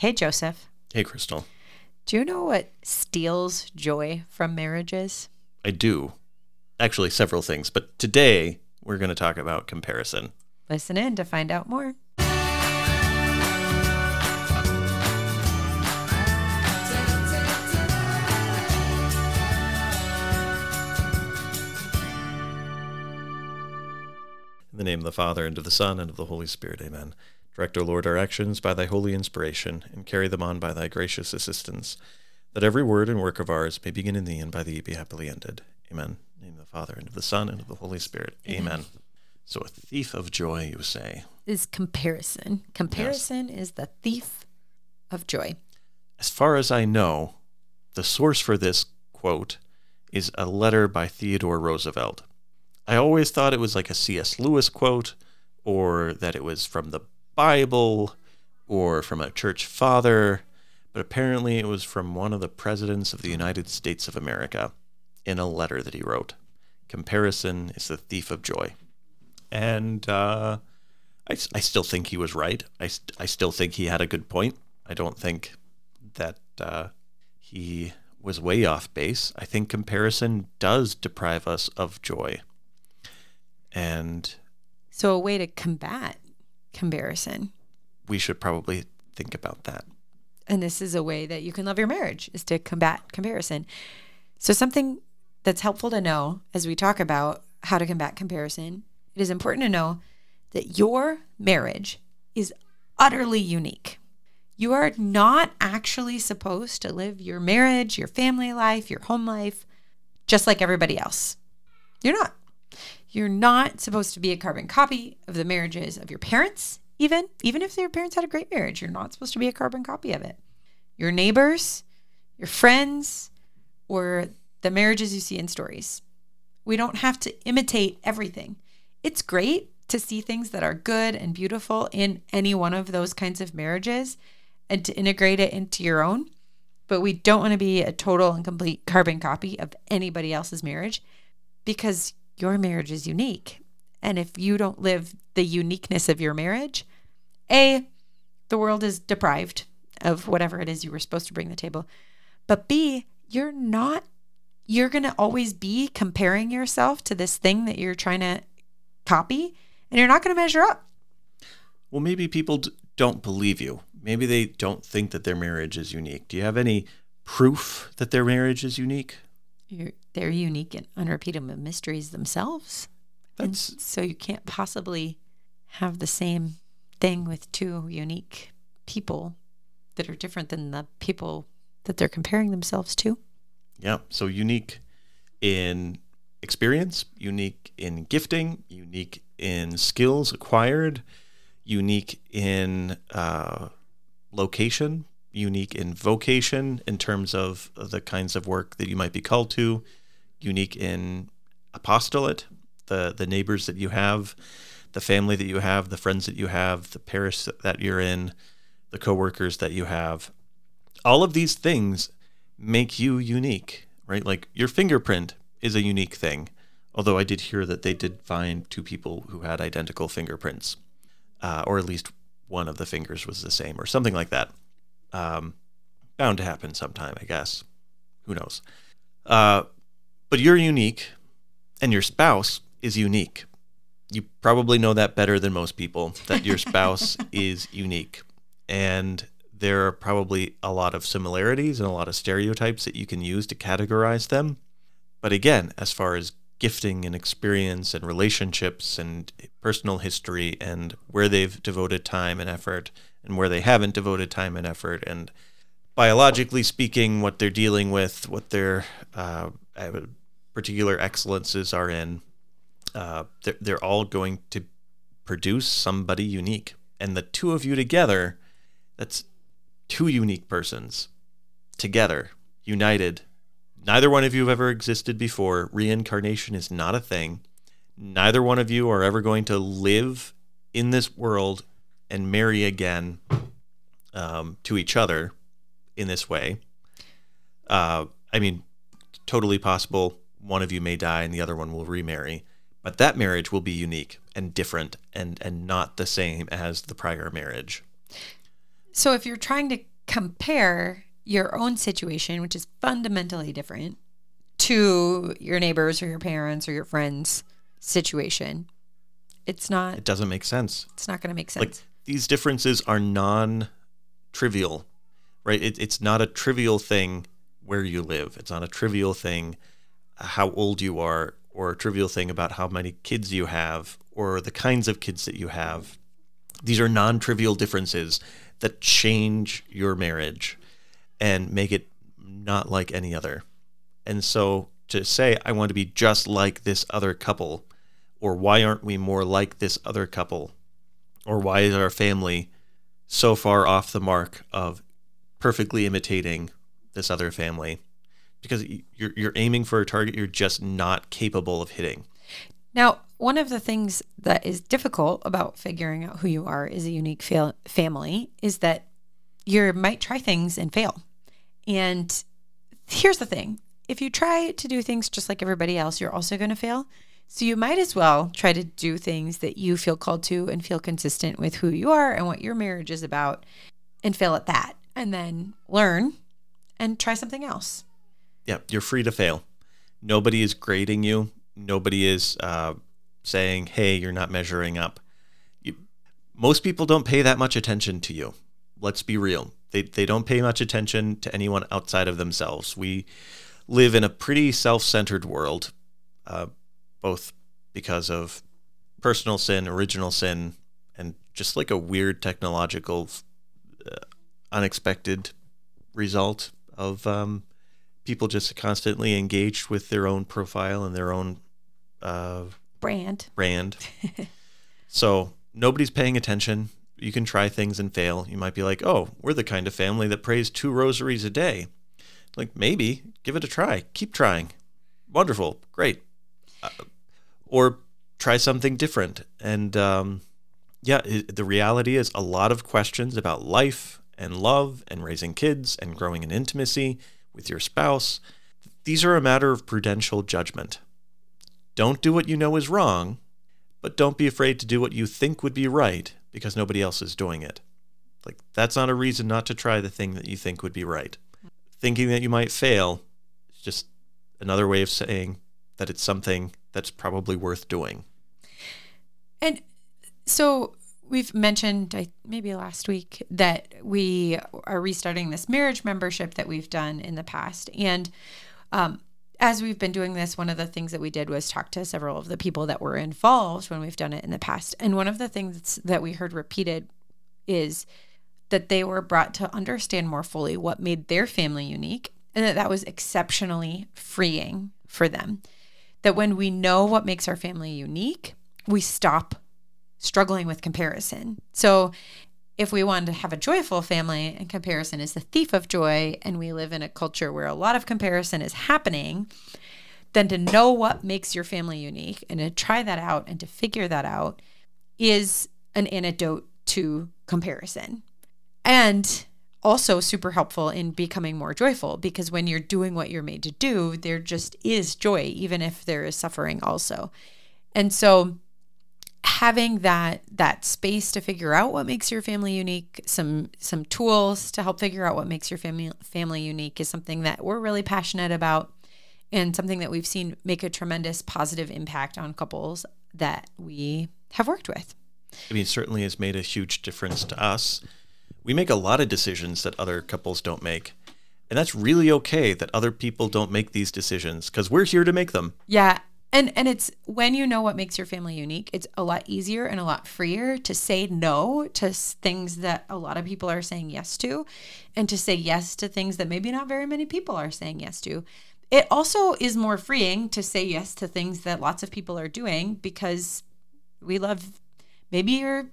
Hey, Joseph. Hey, Crystal. Do you know what steals joy from marriages? I do. Actually, several things, but today we're going to talk about comparison. Listen in to find out more. In the name of the Father, and of the Son, and of the Holy Spirit, amen. Direct, O Lord, our actions by thy holy inspiration, and carry them on by thy gracious assistance, that every word and work of ours may begin in thee, and by thee be happily ended. Amen. In the name of the Father, and of the Son, and of the Holy Spirit, amen. So, a thief of joy, you say. Is comparison. Comparison is the thief of joy. As far as I know, the source for this quote is a letter by Theodore Roosevelt. I always thought it was like a C.S. Lewis quote, or that it was from the Bible, or from a church father, but apparently it was from one of the presidents of the United States of America in a letter that he wrote. Comparison is the thief of joy. And uh, I, I still think he was right. I, I still think he had a good point. I don't think that uh, he was way off base. I think comparison does deprive us of joy. And So, a way to combat comparison. we should probably think about that. And this is a way that you can love your marriage is to combat comparison. So, something that's helpful to know as we talk about how to combat comparison, it is important to know that your marriage is utterly unique. You are not actually supposed to live your marriage, your family life, your home life just like everybody else. You're not. You're not supposed to be a carbon copy of the marriages of your parents, even even if your parents had a great marriage. You're not supposed to be a carbon copy of it. Your neighbors, your friends, or the marriages you see in stories. We don't have to imitate everything. It's great to see things that are good and beautiful in any one of those kinds of marriages and to integrate it into your own. But we don't want to be a total and complete carbon copy of anybody else's marriage because your marriage is unique. And if you don't live the uniqueness of your marriage, A, the world is deprived of whatever it is you were supposed to bring to the table. But B, you're not, you're going to always be comparing yourself to this thing that you're trying to copy, and you're not going to measure up. Well, maybe people d- don't believe you. Maybe they don't think that their marriage is unique. Do you have any proof that their marriage is unique? You're, they're unique and unrepeatable mysteries themselves. And That's so you can't possibly have the same thing with two unique people that are different than the people that they're comparing themselves to. yeah. So unique in experience, unique in gifting, unique in skills acquired, unique in uh, location, unique in vocation in terms of the kinds of work that you might be called to, unique in apostolate, the the neighbors that you have, the family that you have, the friends that you have, the parish that you're in, the coworkers that you have. All of these things make you unique, right? Like your fingerprint is a unique thing. Although I did hear that they did find two people who had identical fingerprints, uh, or at least one of the fingers was the same, or something like that. Um, bound to happen sometime, I guess. Who knows? Uh, but you're unique, and your spouse is unique. You probably know that better than most people that your spouse is unique. And there are probably a lot of similarities and a lot of stereotypes that you can use to categorize them. But again, as far as gifting and experience and relationships and personal history and where they've devoted time and effort and where they haven't devoted time and effort and biologically speaking what they're dealing with what their uh, uh, particular excellences are in uh, they're, they're all going to produce somebody unique and the two of you together that's two unique persons together united Neither one of you have ever existed before. Reincarnation is not a thing. Neither one of you are ever going to live in this world and marry again um, to each other in this way. Uh, I mean, totally possible. One of you may die and the other one will remarry, but that marriage will be unique and different and and not the same as the prior marriage. So if you're trying to compare your own situation, which is fundamentally different, to your neighbors or your parents or your friends' situation, it's not It doesn't make sense. it's not going to make sense. Like these differences are non-trivial, right? It, it's not a trivial thing where you live. It's not a trivial thing how old you are, or a trivial thing about how many kids you have, or the kinds of kids that you have. These are non-trivial differences that change your marriage and make it not like any other. And so to say I want to be just like this other couple, or why aren't we more like this other couple? Or why is our family so far off the mark of perfectly imitating this other family? Because you're, you're aiming for a target you're just not capable of hitting. Now, one of the things that is difficult about figuring out who you are as a unique fa- family is that you might try things and fail. And here's the thing if you try to do things just like everybody else, you're also going to fail. So you might as well try to do things that you feel called to and feel consistent with who you are and what your marriage is about and fail at that. And then learn and try something else. Yeah, you're free to fail. Nobody is grading you. Nobody is uh, saying, "Hey, you're not measuring up." You, most people don't pay that much attention to you. Let's be real. They they don't pay much attention to anyone outside of themselves. We live in a pretty self-centered world, uh, both because of personal sin, original sin, and just like a weird technological, uh, unexpected result of um, people just constantly engaged with their own profile and their own uh, brand. Brand. so nobody's paying attention. You can try things and fail. You might be like, "Oh, we're the kind of family that prays two rosaries a day." Like maybe give it a try. Keep trying. Wonderful, great. Uh, or try something different. And um, yeah, it, the reality is a lot of questions about life and love and raising kids and growing in intimacy with your spouse. These are a matter of prudential judgment. Don't do what you know is wrong, but don't be afraid to do what you think would be right because nobody else is doing it. Like, that's not a reason not to try the thing that you think would be right. Thinking that you might fail is just another way of saying that it's something that's probably worth doing. And so we've mentioned maybe last week that we are restarting this marriage membership that we've done in the past. And um, as we've been doing this, one of the things that we did was talk to several of the people that were involved when we've done it in the past. And one of the things that we heard repeated is that they were brought to understand more fully what made their family unique and that that was exceptionally freeing for them. That when we know what makes our family unique, we stop struggling with comparison. So if we want to have a joyful family and comparison is the thief of joy and we live in a culture where a lot of comparison is happening then to know what makes your family unique and to try that out and to figure that out is an antidote to comparison and also super helpful in becoming more joyful because when you're doing what you're made to do there just is joy even if there is suffering also and so having that that space to figure out what makes your family unique some some tools to help figure out what makes your family family unique is something that we're really passionate about and something that we've seen make a tremendous positive impact on couples that we have worked with. I mean certainly has made a huge difference to us. We make a lot of decisions that other couples don't make and that's really okay that other people don't make these decisions because we're here to make them. Yeah and and it's when you know what makes your family unique, it's a lot easier and a lot freer to say no to things that a lot of people are saying yes to and to say yes to things that maybe not very many people are saying yes to. It also is more freeing to say yes to things that lots of people are doing because we love maybe you're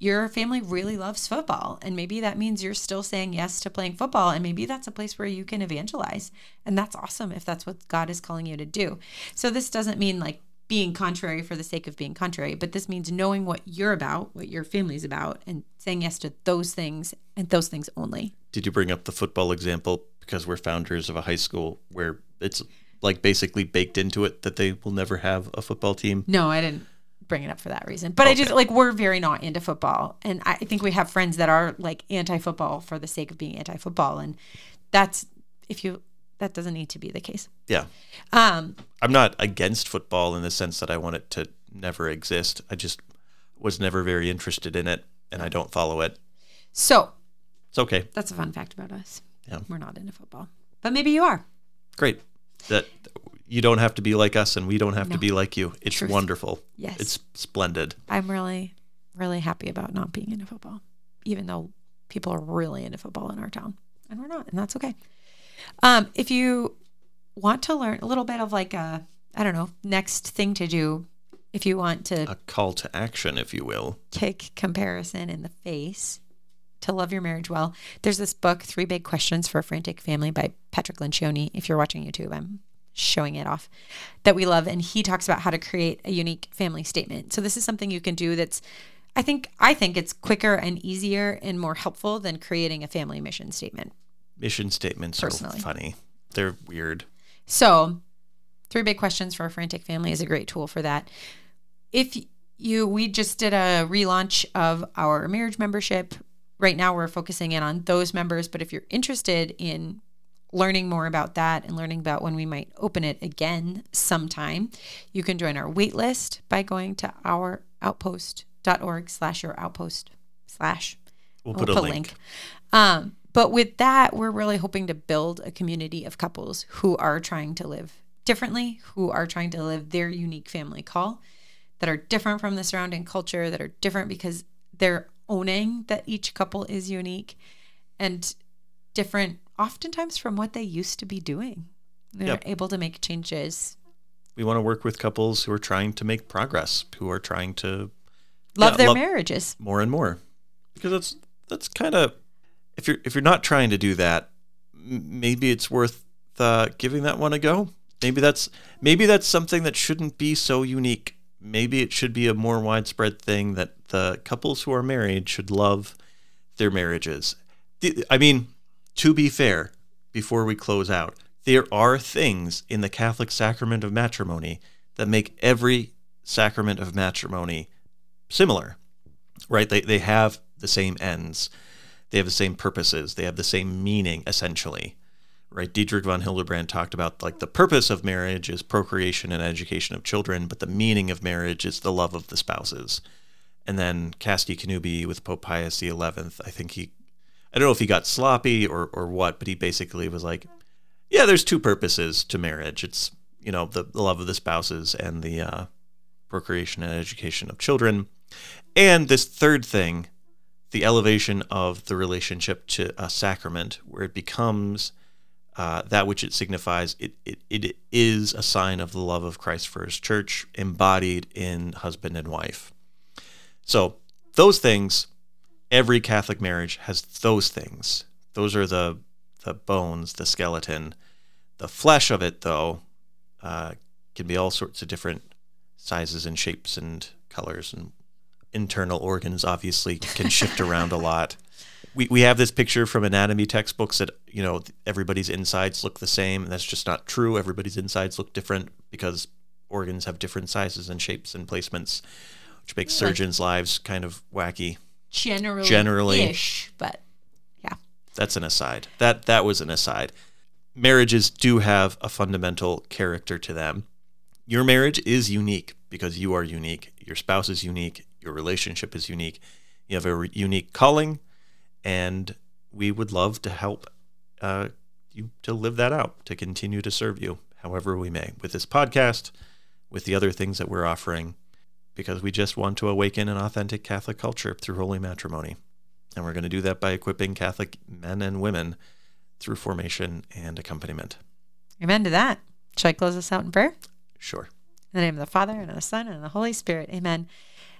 your family really loves football and maybe that means you're still saying yes to playing football and maybe that's a place where you can evangelize and that's awesome if that's what God is calling you to do. So this doesn't mean like being contrary for the sake of being contrary, but this means knowing what you're about, what your family's about and saying yes to those things and those things only. Did you bring up the football example because we're founders of a high school where it's like basically baked into it that they will never have a football team? No, I didn't bring it up for that reason. But I just like we're very not into football, and I think we have friends that are like anti-football for the sake of being anti-football, and that's if you that doesn't need to be the case. Yeah. Um, I'm not against football in the sense that I want it to never exist. I just was never very interested in it and I don't follow it. so It's okay. that's a fun fact about us. Yeah. We're not into football, but maybe you are. Great. That you don't have to be like us and we don't have No. to be like you. It's Truth. wonderful. Yes. It's splendid. I'm really, really happy about not being into football, even though people are really into football in our town, and we're not, and that's okay. Um, if you want to learn a little bit of like a, I don't know, next thing to do, if you want to A call to action, if you will. kick comparison in the face to love your marriage well, there's this book, Three Big Questions for a Frantic Family by Patrick Lencioni. If you're watching YouTube, I'm showing it off that we love. And he talks about how to create a unique family statement. So this is something you can do that's I think I think it's quicker and easier and more helpful than creating a family mission statement. Mission statements Personally. are funny. They're weird. So, three big questions for a frantic family is a great tool for that. If you, we just did a relaunch of our marriage membership. Right now, we're focusing in on those members, but if you're interested in learning more about that and learning about when we might open it again sometime, you can join our wait list by going to ouroutpost.org slash your outpost slash We'll We'll put a link. um, but with that, we're really hoping to build a community of couples who are trying to live differently, who are trying to live their unique family call, that are different from the surrounding culture, that are different because they're owning that each couple is unique and different, oftentimes from what they used to be doing. They're Yep. able to make changes, We want to work with couples who are trying to make progress, who are trying to love Yeah, their love- marriages. more and more. Because that's that's kind of if you're if you're not trying to do that, maybe it's worth uh, giving that one a go. Maybe that's maybe that's something that shouldn't be so unique. Maybe it should be a more widespread thing that the couples who are married should love their marriages. I mean, to be fair, before we close out, there are things in the Catholic sacrament of matrimony that make every sacrament of matrimony similar right? They, they have the same ends, they have the same purposes, they have the same meaning, essentially, right? Dietrich von Hildebrand talked about like the purpose of marriage is procreation and education of children, but the meaning of marriage is the love of the spouses. And then Casti Connubii with Pope Pius XI, I think he, I don't know if he got sloppy or, or what, but he basically was like, yeah, there's two purposes to marriage. It's, you know, the, the love of the spouses and the uh, procreation and education of children. And this third thing, the elevation of the relationship to a sacrament, where it becomes uh, that which it signifies. It, it, it is a sign of the love of Christ for his church, embodied in husband and wife. So, those things, every Catholic marriage has those things. Those are the, the bones, the skeleton. The flesh of it, though, uh, can be all sorts of different sizes and shapes and colors and internal organs obviously can shift around a lot. We, we have this picture from anatomy textbooks that you know everybody's insides look the same and that's just not true everybody's insides look different because organs have different sizes and shapes and placements which makes Like- surgeons lives kind of wacky Generally, Generally. ish, but yeah. that's an aside. That that was an aside. Marriages do have a fundamental character to them. Your marriage is unique because you are unique. Your spouse is unique. Your relationship is unique. You have a re- unique calling and we would love to help uh, you to live that out to continue to serve you however we may. With this podcast with the other things that we're offering because we just want to awaken an authentic catholic culture through holy matrimony and we're going to do that by equipping Catholic men and women through formation and accompaniment. Amen to that. Should I close us out in prayer? Sure. In the name of the Father, and of the Son, and of the Holy Spirit. Amen.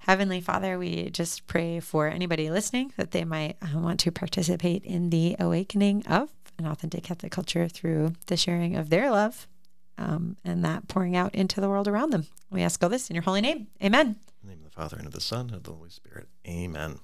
Heavenly Father, we just pray for anybody listening that they might uh, want to participate in the awakening of an authentic Catholic culture through the sharing of their love um, and that pouring out into the world around them. We ask all this in your holy name. Amen. In the name of the Father, and of the Son, and of the Holy Spirit. Amen.